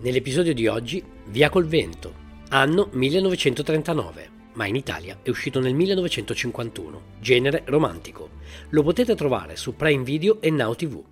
Nell'episodio di oggi, Via col vento, anno 1939, ma in Italia è uscito nel 1951, genere romantico. Lo potete trovare su Prime Video e Now TV.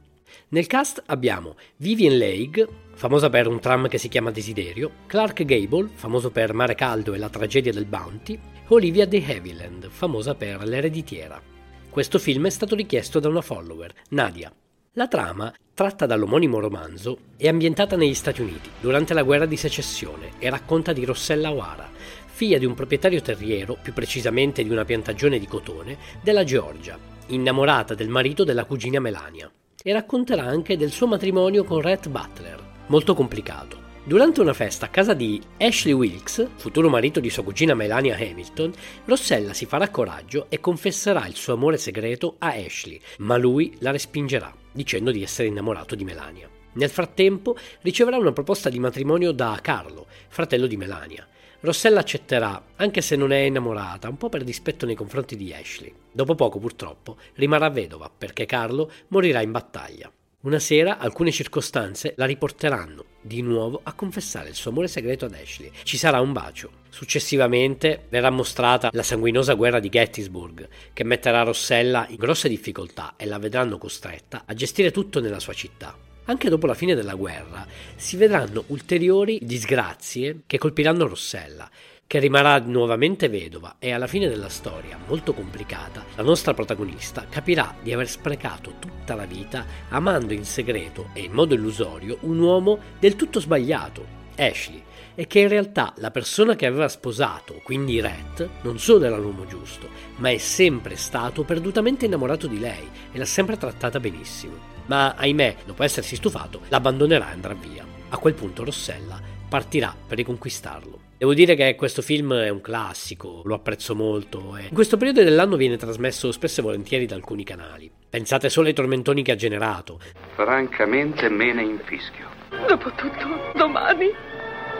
Nel cast abbiamo Vivian Leigh, famosa per un tram che si chiama Desiderio, Clark Gable, famoso per Mare Caldo e la tragedia del Bounty, Olivia de Havilland, famosa per L'ereditiera. Questo film è stato richiesto da una follower, Nadia, la trama, tratta dall'omonimo romanzo, è ambientata negli Stati Uniti durante la guerra di secessione e racconta di Rossella O'Hara, figlia di un proprietario terriero, più precisamente di una piantagione di cotone, della Georgia, innamorata del marito della cugina Melania. E racconterà anche del suo matrimonio con Rhett Butler, molto complicato. Durante una festa a casa di Ashley Wilkes, futuro marito di sua cugina Melania Hamilton, Rossella si farà coraggio e confesserà il suo amore segreto a Ashley, ma lui la respingerà dicendo di essere innamorato di Melania. Nel frattempo riceverà una proposta di matrimonio da Carlo, fratello di Melania. Rossella accetterà, anche se non è innamorata, un po' per dispetto nei confronti di Ashley. Dopo poco, purtroppo, rimarrà vedova perché Carlo morirà in battaglia. Una sera alcune circostanze la riporteranno di nuovo a confessare il suo amore segreto ad Ashley. Ci sarà un bacio. Successivamente verrà mostrata la sanguinosa guerra di Gettysburg, che metterà Rossella in grosse difficoltà e la vedranno costretta a gestire tutto nella sua città. Anche dopo la fine della guerra si vedranno ulteriori disgrazie che colpiranno Rossella, che rimarrà nuovamente vedova e alla fine della storia, molto complicata, la nostra protagonista capirà di aver sprecato tutta la vita amando in segreto e in modo illusorio un uomo del tutto sbagliato, Ashley, e che in realtà la persona che aveva sposato, quindi Rhett, non solo era l'uomo giusto, ma è sempre stato perdutamente innamorato di lei e l'ha sempre trattata benissimo. Ma ahimè, dopo essersi stufato, l'abbandonerà e andrà via. A quel punto Rossella partirà per riconquistarlo. Devo dire che questo film è un classico, lo apprezzo molto e in questo periodo dell'anno viene trasmesso spesso e volentieri da alcuni canali. Pensate solo ai tormentoni che ha generato. Francamente me ne infischio. Dopotutto, domani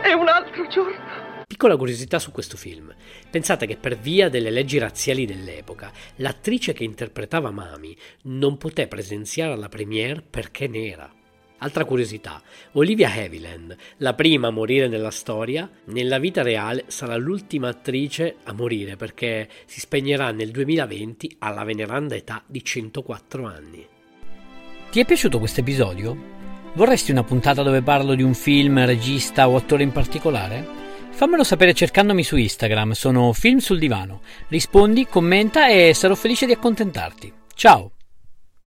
è un altro giorno. Piccola curiosità su questo film. Pensate che per via delle leggi razziali dell'epoca, l'attrice che interpretava Mami non poté presenziare alla premiere perché nera. Altra curiosità, Olivia Havilland, la prima a morire nella storia, nella vita reale sarà l'ultima attrice a morire perché si spegnerà nel 2020 alla veneranda età di 104 anni. Ti è piaciuto questo episodio? Vorresti una puntata dove parlo di un film, regista o attore in particolare? Fammelo sapere cercandomi su Instagram, sono Film sul Divano. Rispondi, commenta e sarò felice di accontentarti. Ciao!